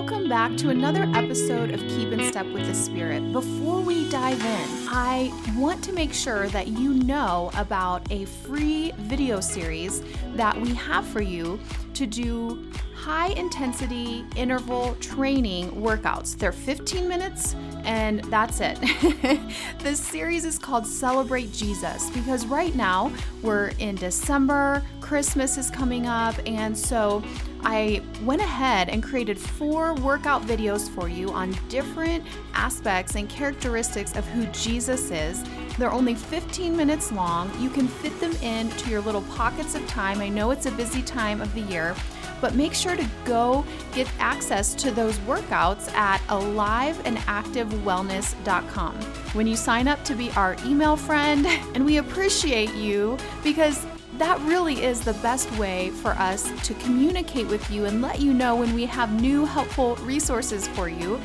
welcome back to another episode of Keep in Step with the Spirit. Before we dive in, I want to make sure that you know about a free video series that we have for you to do high intensity interval training workouts. They're 15 minutes and that's it. this series is called Celebrate Jesus because right now we're in December, Christmas is coming up, and so I went ahead and created four workout videos for you on different aspects and characteristics of who Jesus is. They're only 15 minutes long. You can fit them into your little pockets of time. I know it's a busy time of the year, but make sure to go get access to those workouts at aliveandactivewellness.com. When you sign up to be our email friend, and we appreciate you because that really is the best way for us to communicate with you and let you know when we have new helpful resources for you.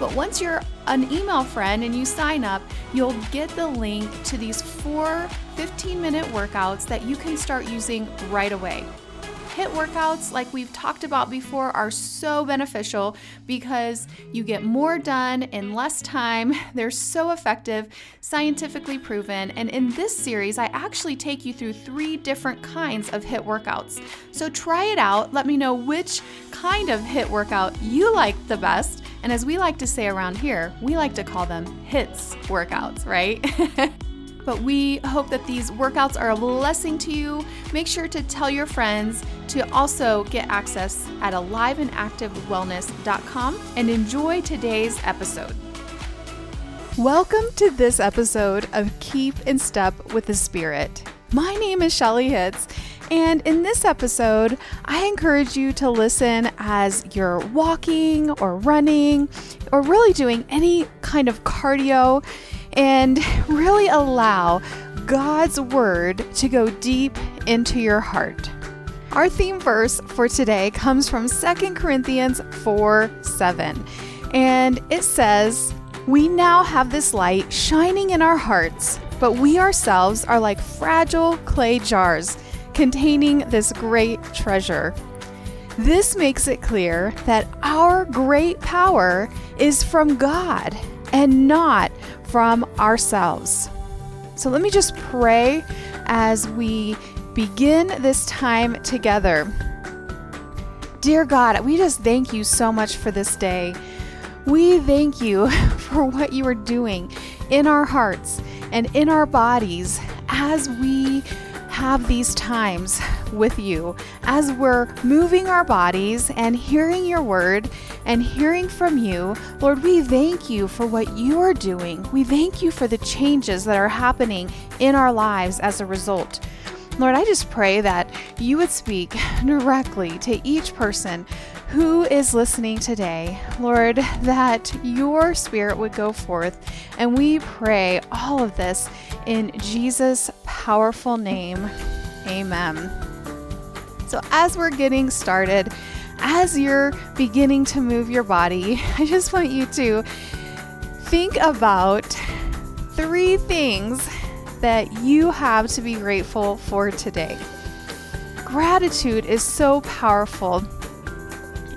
But once you're an email friend and you sign up, you'll get the link to these four 15 minute workouts that you can start using right away. HIIT workouts, like we've talked about before, are so beneficial because you get more done in less time. They're so effective, scientifically proven. And in this series, I actually take you through three different kinds of HIIT workouts. So try it out. Let me know which kind of HIIT workout you like the best. And as we like to say around here, we like to call them HITS workouts, right? But we hope that these workouts are a blessing to you. Make sure to tell your friends to also get access at aliveandactivewellness.com and enjoy today's episode. Welcome to this episode of Keep in Step with the Spirit. My name is Shelley Hitz, and in this episode, I encourage you to listen as you're walking or running or really doing any kind of cardio and really allow God's Word to go deep into your heart. Our theme verse for today comes from 2 Corinthians 4 7. And it says, We now have this light shining in our hearts, but we ourselves are like fragile clay jars containing this great treasure. This makes it clear that our great power is from God and not from ourselves. So let me just pray as we begin this time together. Dear God, we just thank you so much for this day. We thank you for what you are doing in our hearts and in our bodies as we have these times with you, as we're moving our bodies and hearing your word and hearing from you. Lord, we thank you for what you are doing. We thank you for the changes that are happening in our lives as a result. Lord, I just pray that you would speak directly to each person who is listening today. Lord, that your spirit would go forth. And we pray all of this in Jesus' powerful name. Amen. So, as we're getting started, as you're beginning to move your body, I just want you to think about three things that you have to be grateful for today. Gratitude is so powerful.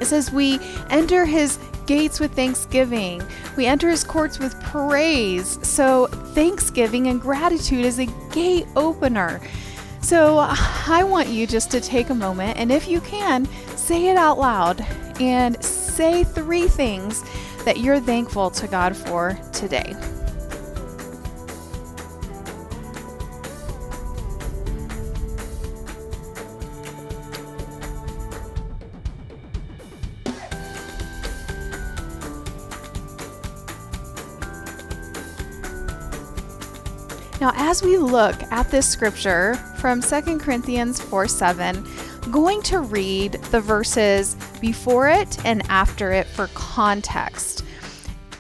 It says we enter his gates with thanksgiving. We enter his courts with praise. So, thanksgiving and gratitude is a gate opener. So, I want you just to take a moment and if you can, say it out loud and say three things that you're thankful to God for today. As we look at this scripture from 2 Corinthians 4 7, going to read the verses before it and after it for context.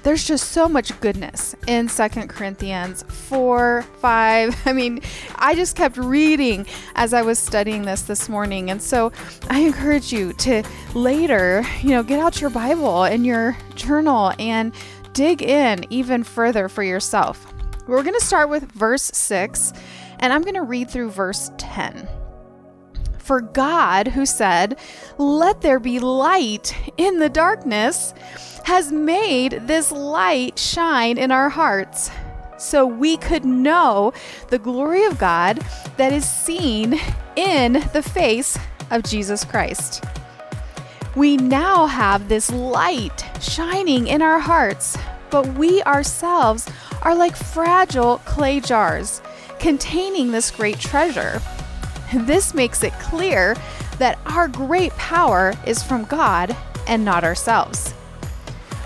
There's just so much goodness in 2 Corinthians 4, 5. I mean, I just kept reading as I was studying this this morning. And so I encourage you to later, you know, get out your Bible and your journal and dig in even further for yourself. We're going to start with verse 6, and I'm going to read through verse 10. For God, who said, Let there be light in the darkness, has made this light shine in our hearts so we could know the glory of God that is seen in the face of Jesus Christ. We now have this light shining in our hearts, but we ourselves are like fragile clay jars containing this great treasure. This makes it clear that our great power is from God and not ourselves.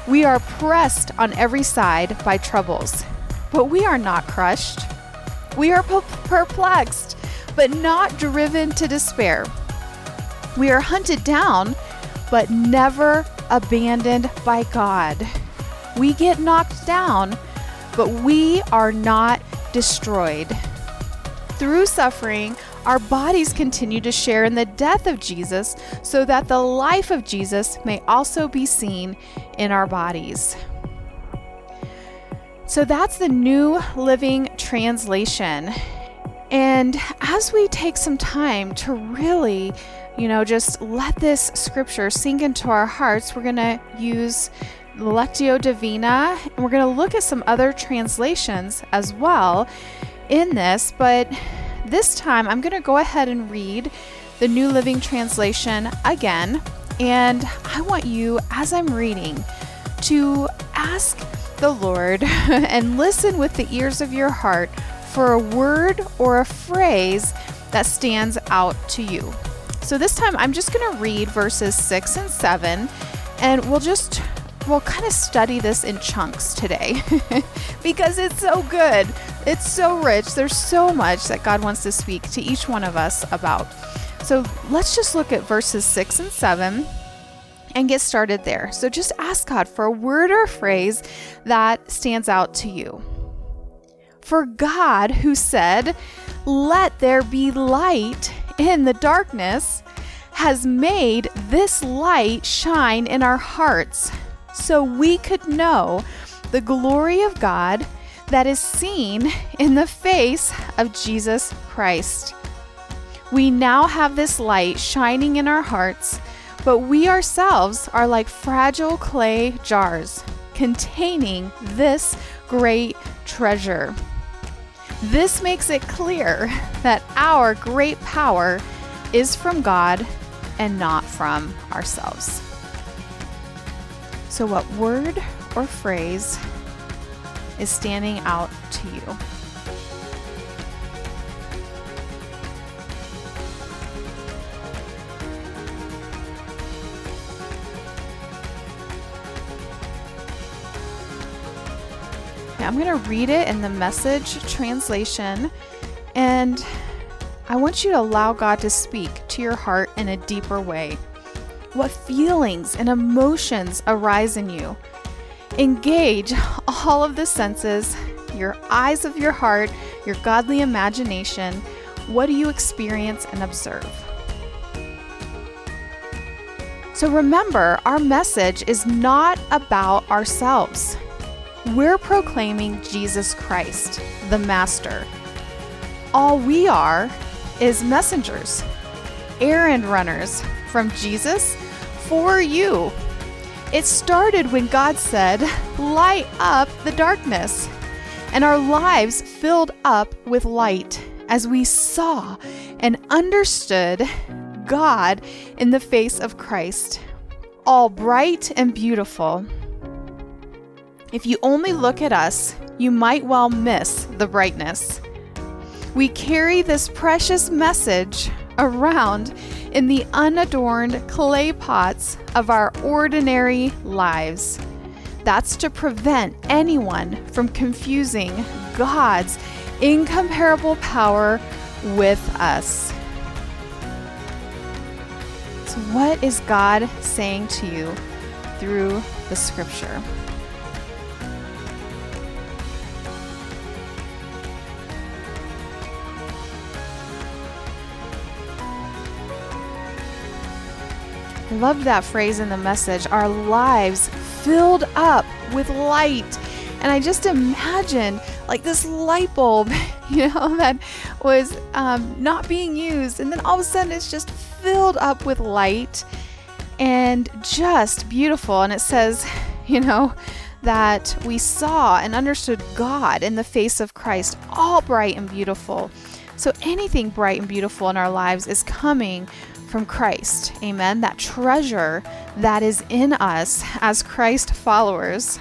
We are pressed on every side by troubles, but we are not crushed. We are perplexed, but not driven to despair. We are hunted down, but never abandoned by God. We get knocked down, but we are not destroyed. Through suffering, our bodies continue to share in the death of Jesus so that the life of Jesus may also be seen in our bodies. So that's the New Living Translation. And as we take some time to really, you know, just let this scripture sink into our hearts, we're going to use Lectio Divina and we're going to look at some other translations as well in this. But this time, I'm going to go ahead and read the New Living Translation again. And I want you, as I'm reading, to ask the Lord and listen with the ears of your heart for a word or a phrase that stands out to you. So this time I'm just going to read verses 6 and 7 and we'll just we'll kind of study this in chunks today because it's so good. It's so rich. There's so much that God wants to speak to each one of us about. So let's just look at verses 6 and 7 and get started there. So just ask God for a word or phrase that stands out to you. For God, who said, Let there be light in the darkness, has made this light shine in our hearts so we could know the glory of God that is seen in the face of Jesus Christ. We now have this light shining in our hearts, but we ourselves are like fragile clay jars containing this great treasure. This makes it clear that our great power is from God and not from ourselves. So, what word or phrase is standing out to you? Now, I'm going to read it in the message translation, and I want you to allow God to speak to your heart in a deeper way. What feelings and emotions arise in you? Engage all of the senses, your eyes of your heart, your godly imagination. What do you experience and observe? So remember, our message is not about ourselves. We're proclaiming Jesus Christ, the Master. All we are is messengers, errand runners from Jesus for you. It started when God said, Light up the darkness. And our lives filled up with light as we saw and understood God in the face of Christ, all bright and beautiful. If you only look at us, you might well miss the brightness. We carry this precious message around in the unadorned clay pots of our ordinary lives. That's to prevent anyone from confusing God's incomparable power with us. So, what is God saying to you through the scripture? Love that phrase in the message. Our lives filled up with light And I just imagined like this light bulb, you know, that was um, not being used. And then all of a sudden it's just filled up with light and just beautiful. And it says, you know, that we saw and understood God in the face of Christ, all bright and beautiful. So anything bright and beautiful in our lives is coming from Christ. Amen. That treasure that is in us as Christ followers.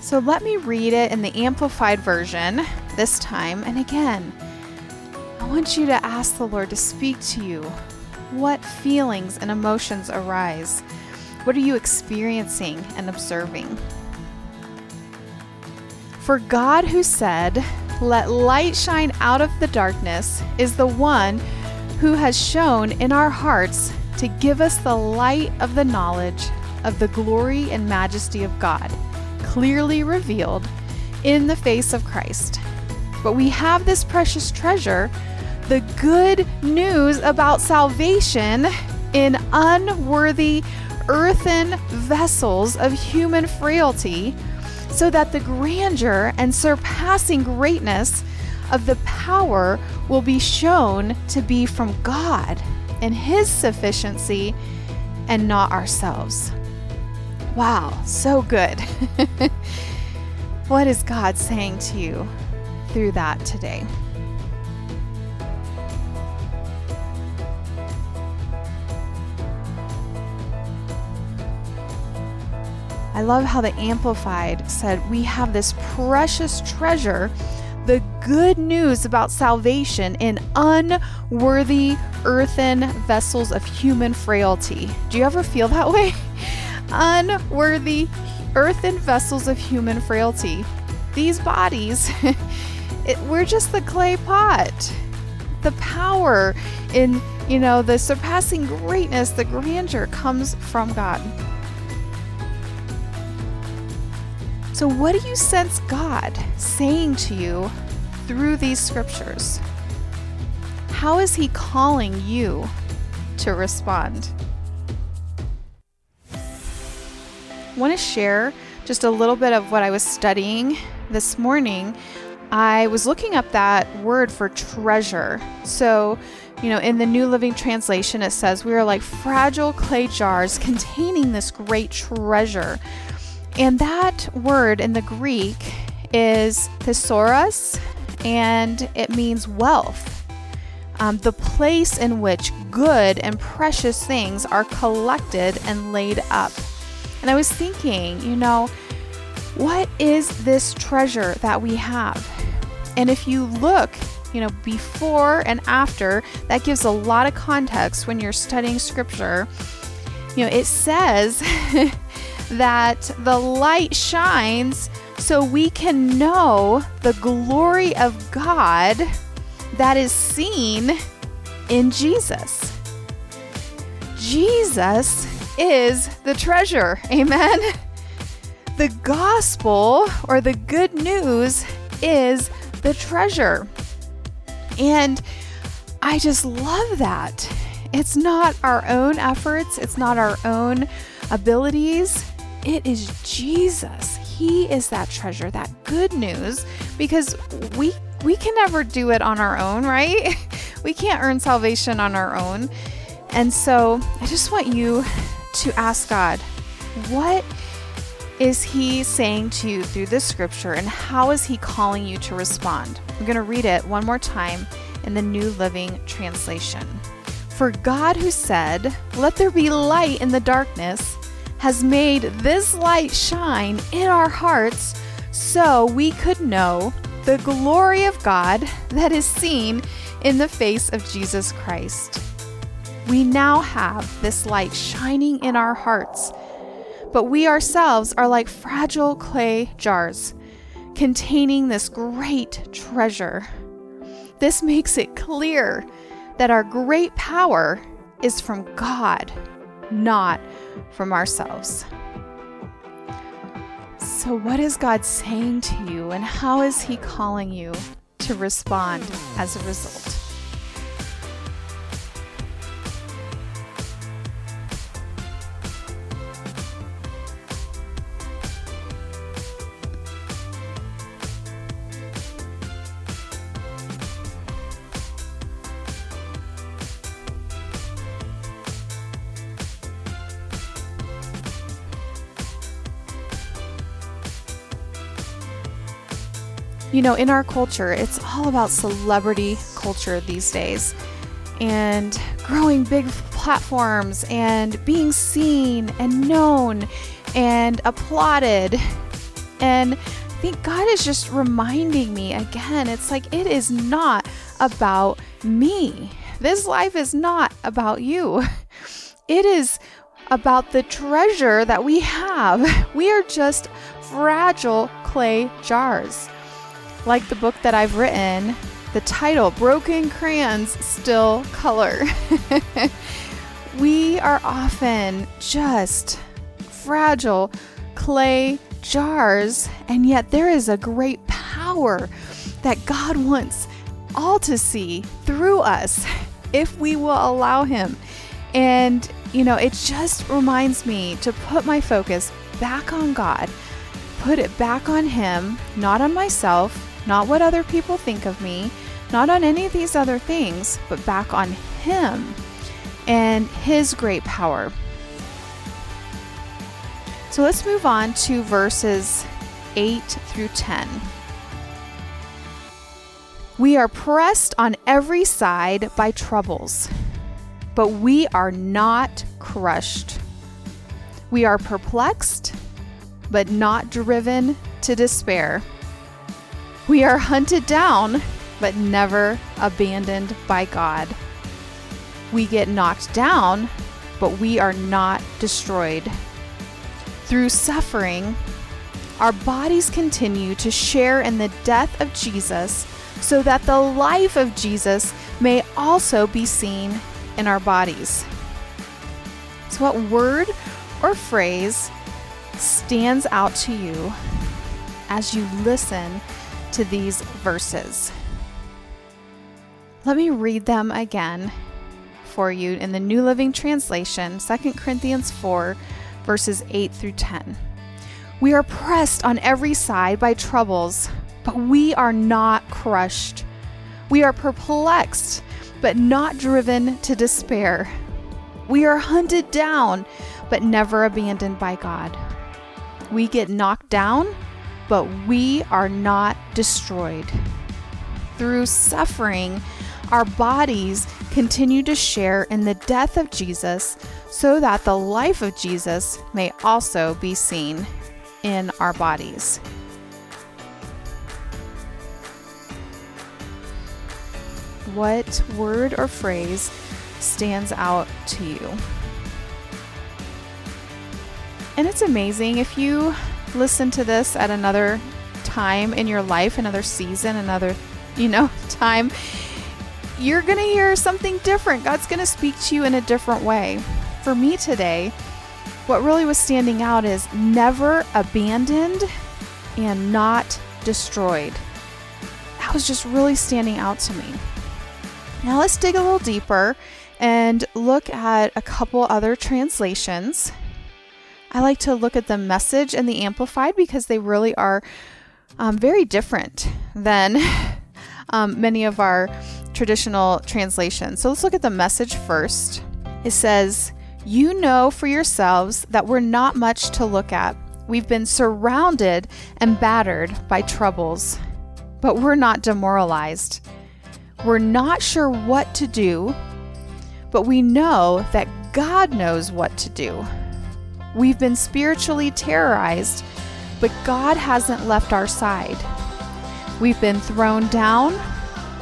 So let me read it in the Amplified Version this time. And again, I want you to ask the Lord to speak to you. What feelings and emotions arise? What are you experiencing and observing? For God, who said, Let light shine out of the darkness, is the one who has shown in our hearts to give us the light of the knowledge of the glory and majesty of God, clearly revealed in the face of Christ. But we have this precious treasure, the good news about salvation, in unworthy earthen vessels of human frailty, so that the grandeur and surpassing greatness of the power will be shown to be from God and His sufficiency and not ourselves. Wow, so good. what is God saying to you through that today? I love how the Amplified said, We have this precious treasure the good news about salvation in unworthy earthen vessels of human frailty. Do you ever feel that way? unworthy earthen vessels of human frailty. These bodies, it, we're just the clay pot. The power in, you know, the surpassing greatness, the grandeur comes from God. So, what do you sense God saying to you through these scriptures? How is He calling you to respond? I want to share just a little bit of what I was studying this morning. I was looking up that word for treasure. So, you know, in the New Living Translation, it says, We are like fragile clay jars containing this great treasure and that word in the Greek is thesaurus, and it means wealth. Um, the place in which good and precious things are collected and laid up. And I was thinking, you know, what is this treasure that we have? And if you look, you know, before and after, that gives a lot of context when you're studying scripture. You know, it says that the light shines so we can know the glory of God that is seen in Jesus. Jesus is the treasure. Amen. The gospel or the good news is the treasure. And I just love that. It's not our own efforts, it's not our own abilities, it is Jesus. He is that treasure, that good news, because we we can never do it on our own, right? We can't earn salvation on our own. And so I just want you to ask God, what is He saying to you through this scripture, and how is He calling you to respond? I'm going to read it one more time in the New Living Translation. For God, who said, Let there be light in the darkness, has made this light shine in our hearts so we could know the glory of God that is seen in the face of Jesus Christ. We now have this light shining in our hearts, but we ourselves are like fragile clay jars containing this great treasure. This makes it clear that our great power is from God, not from ourselves. So, what is God saying to you, and how is He calling you to respond as a result? You know, in our culture, it's all about celebrity culture these days and growing big platforms and being seen and known and applauded. And I think God is just reminding me again, it's like it is not about me. This life is not about you. It is about the treasure that we have. We are just fragile clay jars. Like the book that I've written, the title, Broken Crayons Still Color. we are often just fragile clay jars, and yet there is a great power that God wants all to see through us if we will allow Him. And, you know, it just reminds me to put my focus back on God, put it back on Him, not on myself, not what other people think of me, not on any of these other things, but back on Him and His great power. So let's move on to verses 8 through 10. We are pressed on every side by troubles, but we are not crushed. We are perplexed, but not driven to despair. We are hunted down, but never abandoned by God. We get knocked down, but we are not destroyed. Through suffering, our bodies continue to share in the death of Jesus so that the life of Jesus may also be seen in our bodies. So, what word or phrase stands out to you as you listen to these verses? Let me read them again for you in the New Living Translation, 2 Corinthians 4, verses 8 through 10. We are pressed on every side by troubles but we are not crushed. We are perplexed, but not driven to despair. We are hunted down, but never abandoned by God. We get knocked down, but we are not destroyed. Through suffering, our bodies continue to share in the death of Jesus so that the life of Jesus may also be seen in our bodies. what word or phrase stands out to you. And it's amazing if you listen to this at another time in your life, another season, another, you know, time, you're going to hear something different. God's going to speak to you in a different way. For me today, what really was standing out is never abandoned and not destroyed. That was just really standing out to me. Now let's dig a little deeper and look at a couple other translations. I like to look at the message and the amplified because they really are um, very different than um, many of our traditional translations. So let's look at the message first. It says, You know for yourselves that we're not much to look at. We've been surrounded and battered by troubles, but we're not demoralized. We're not sure what to do, but we know that God knows what to do. We've been spiritually terrorized, but God hasn't left our side. We've been thrown down,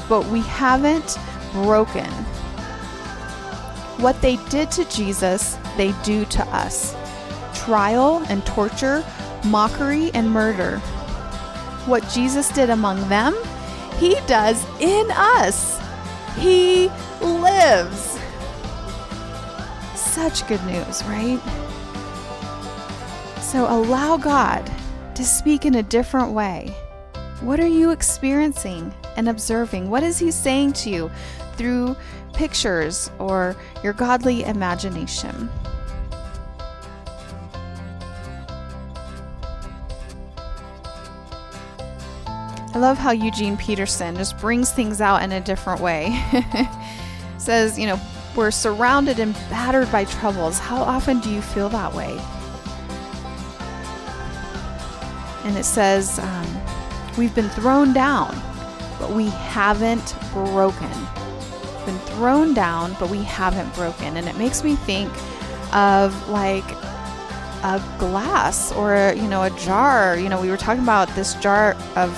but we haven't broken. What they did to Jesus, they do to us trial and torture, mockery and murder. What Jesus did among them, he does in us. He lives. Such good news, right? So allow God to speak in a different way. What are you experiencing and observing? What is He saying to you through pictures or your godly imagination? I love how Eugene Peterson just brings things out in a different way. Says, you know, we're surrounded and battered by troubles. How often do you feel that way? And it says, um, We've been thrown down, but we haven't broken. Been thrown down, but we haven't broken. And it makes me think of like a glass or you know a jar. You know, we were talking about this jar of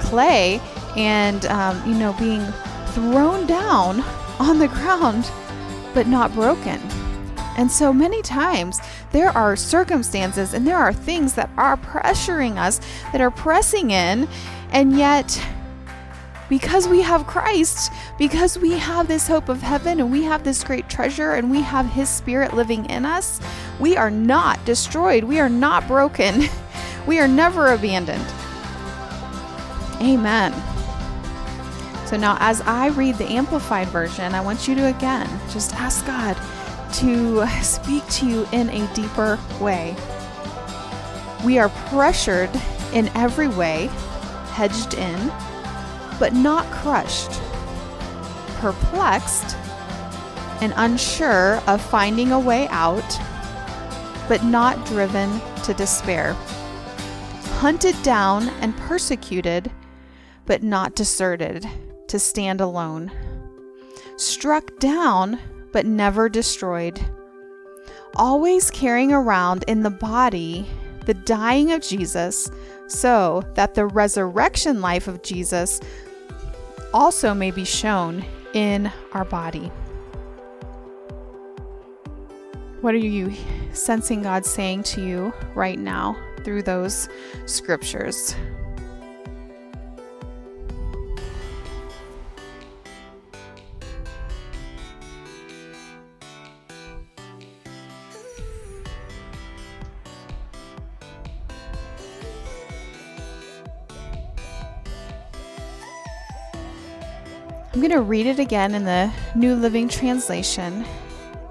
clay and um, you know being thrown down on the ground, but not broken. And so many times there are circumstances and there are things that are pressuring us, that are pressing in, and yet because we have Christ, because we have this hope of heaven and we have this great treasure and we have His Spirit living in us, we are not destroyed. We are not broken. We are never abandoned. Amen. So now, as I read the Amplified Version, I want you to again just ask God to speak to you in a deeper way. We are pressured in every way, hedged in, but not crushed, perplexed and unsure of finding a way out, but not driven to despair, hunted down and persecuted, but not deserted to stand alone, struck down, but never destroyed, always carrying around in the body the dying of Jesus, so that the resurrection life of Jesus also may be shown in our body. What are you sensing God saying to you right now through those scriptures? Going to read it again in the New Living Translation.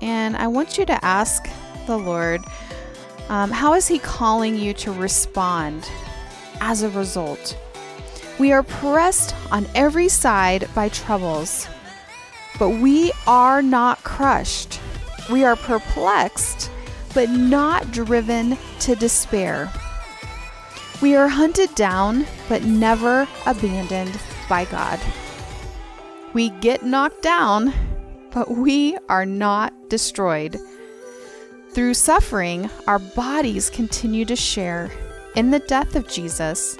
And I want you to ask the Lord, um, how is He calling you to respond as a result? We are pressed on every side by troubles, but we are not crushed. We are perplexed, but not driven to despair. We are hunted down, but never abandoned by God. We get knocked down, but we are not destroyed. Through suffering, our bodies continue to share in the death of Jesus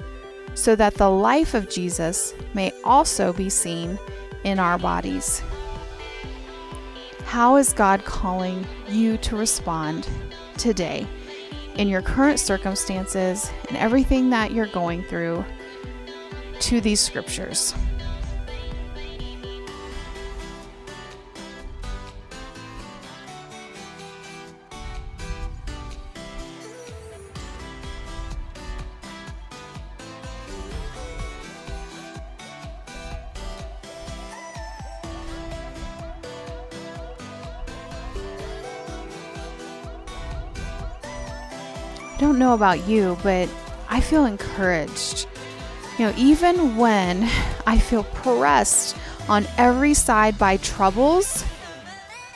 so that the life of Jesus may also be seen in our bodies. How is God calling you to respond today in your current circumstances and everything that you're going through to these scriptures? Don't know about you, but I feel encouraged. You know, even when I feel pressed on every side by troubles,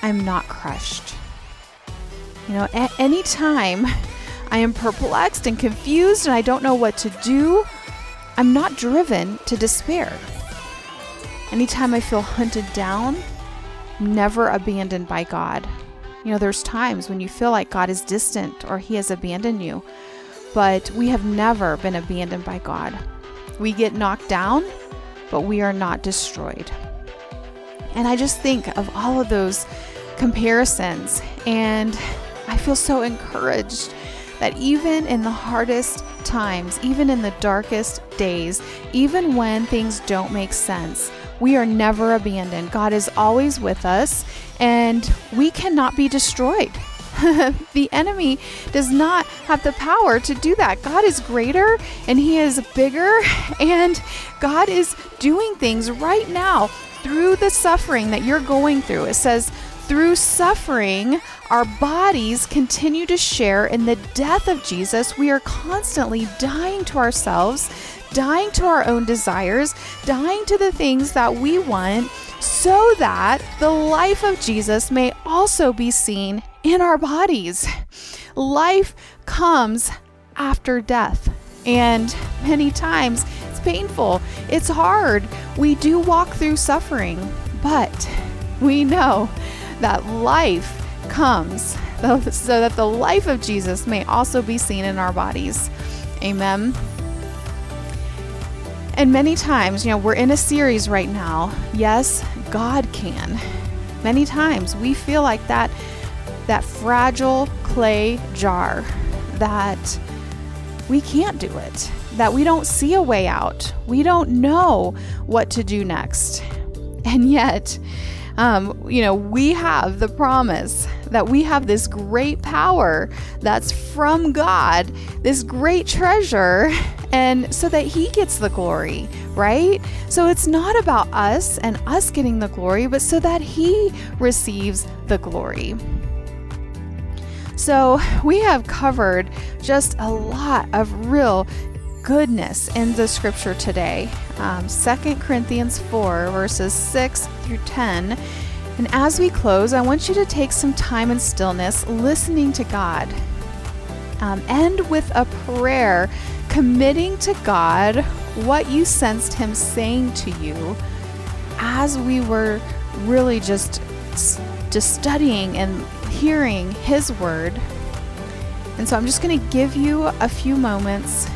I'm not crushed. You know, at any time I am perplexed and confused and I don't know what to do, I'm not driven to despair. Anytime I feel hunted down, never abandoned by God. You know, there's times when you feel like God is distant or He has abandoned you, but we have never been abandoned by God. We get knocked down, but we are not destroyed. And I just think of all of those comparisons, and I feel so encouraged that even in the hardest times, even in the darkest days, even when things don't make sense, we are never abandoned. God is always with us, and we cannot be destroyed. the enemy does not have the power to do that. God is greater and He is bigger, and God is doing things right now through the suffering that you're going through. It says, through suffering, our bodies continue to share in the death of Jesus. We are constantly dying to ourselves dying to our own desires, dying to the things that we want, so that the life of Jesus may also be seen in our bodies. Life comes after death. And many times it's painful, it's hard. We do walk through suffering, but we know that life comes so that the life of Jesus may also be seen in our bodies. Amen. And many times, you know, we're in a series right now. Yes, God can. Many times we feel like that that fragile clay jar that we can't do it, that we don't see a way out. We don't know what to do next. And yet, um, you know, we have the promise that we have this great power that's from God, this great treasure, and so that He gets the glory, right? So it's not about us and us getting the glory, but so that He receives the glory. So we have covered just a lot of real goodness in the scripture today. Um, 2 Corinthians 4, verses 6 through 10. And as we close, I want you to take some time in stillness listening to God. Um, end with a prayer committing to God what you sensed Him saying to you as we were really just, just studying and hearing His Word. And so I'm just going to give you a few moments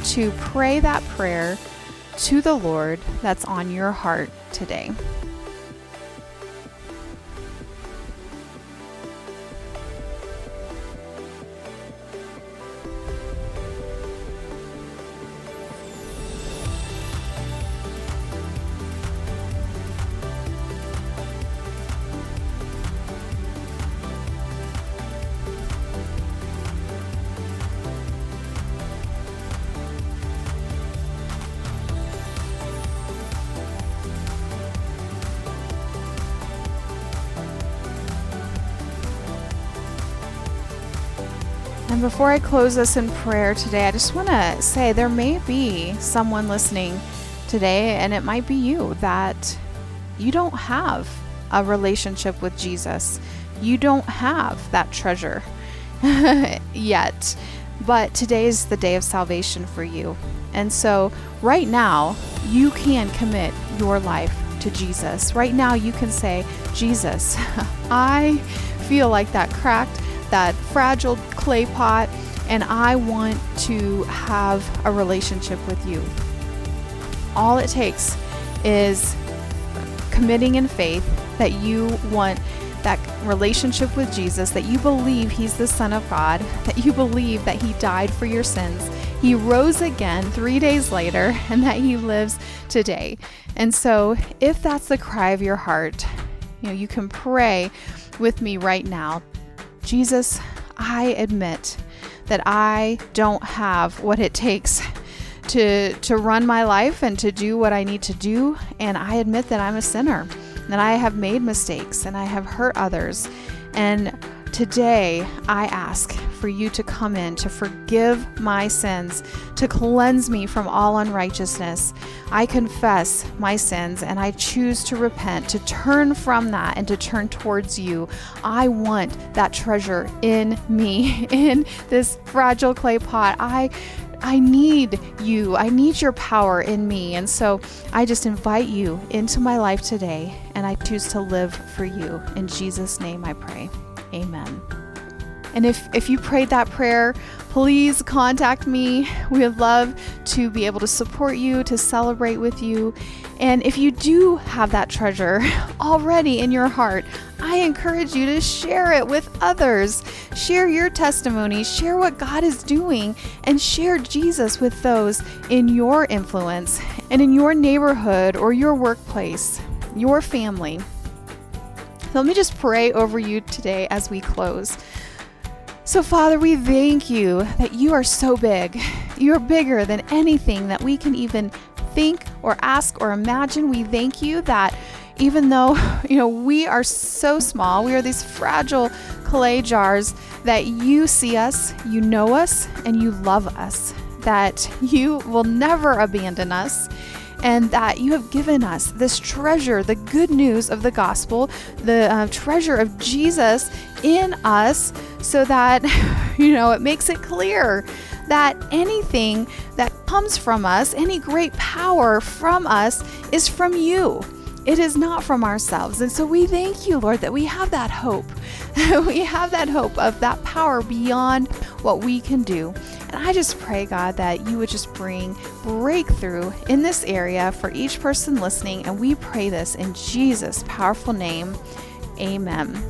to pray that prayer to the Lord that's on your heart today. And before I close this in prayer today, I just want to say there may be someone listening today, and it might be you, that you don't have a relationship with Jesus. You don't have that treasure yet. But today is the day of salvation for you. And so, right now, you can commit your life to Jesus. Right now, you can say, Jesus, I feel like that cracked that fragile clay pot, and I want to have a relationship with you. All it takes is committing in faith that you want that relationship with Jesus, that you believe He's the Son of God, that you believe that He died for your sins, He rose again three days later, and that He lives today. And so, if that's the cry of your heart, you know, you can pray with me right now Jesus, I admit that I don't have what it takes to to run my life and to do what I need to do. And I admit that I'm a sinner that I have made mistakes and I have hurt others. And Today, I ask for you to come in to forgive my sins, to cleanse me from all unrighteousness. I confess my sins and I choose to repent, to turn from that and to turn towards you. I want that treasure in me, in this fragile clay pot. I I need you. I need your power in me. And so I just invite you into my life today, and I choose to live for you. In Jesus' name I pray. Amen. And if, if you prayed that prayer, please contact me. We would love to be able to support you, to celebrate with you. And if you do have that treasure already in your heart, I encourage you to share it with others. Share your testimony, share what God is doing, and share Jesus with those in your influence and in your neighborhood or your workplace, your family. Let me just pray over you today as we close. So, Father, we thank you that you are so big. You're bigger than anything that we can even think or ask or imagine. We thank you that even though, you know, we are so small, we are these fragile clay jars, that you see us, you know us, and you love us, that you will never abandon us and that you have given us this treasure, the good news of the gospel, the uh, treasure of Jesus in us, so that, you know, it makes it clear that anything that comes from us, any great power from us, is from you. It is not from ourselves. And so we thank you, Lord, that we have that hope. we have that hope of that power beyond what we can do. And I just pray, God, that you would just bring breakthrough in this area for each person listening. And we pray this in Jesus' powerful name. Amen.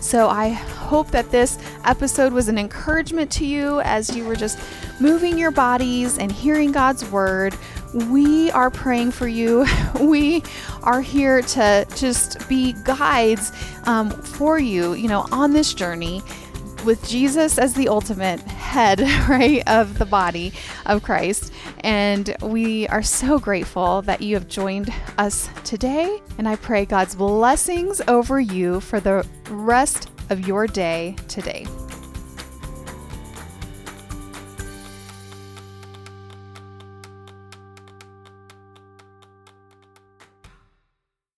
So I hope that this episode was an encouragement to you as you were just moving your bodies and hearing God's word. We are praying for you. We are here to just be guides um, for you, you know, on this journey with Jesus as the ultimate head, right, of the body of Christ. And we are so grateful that you have joined us today. And I pray God's blessings over you for the rest of your day today.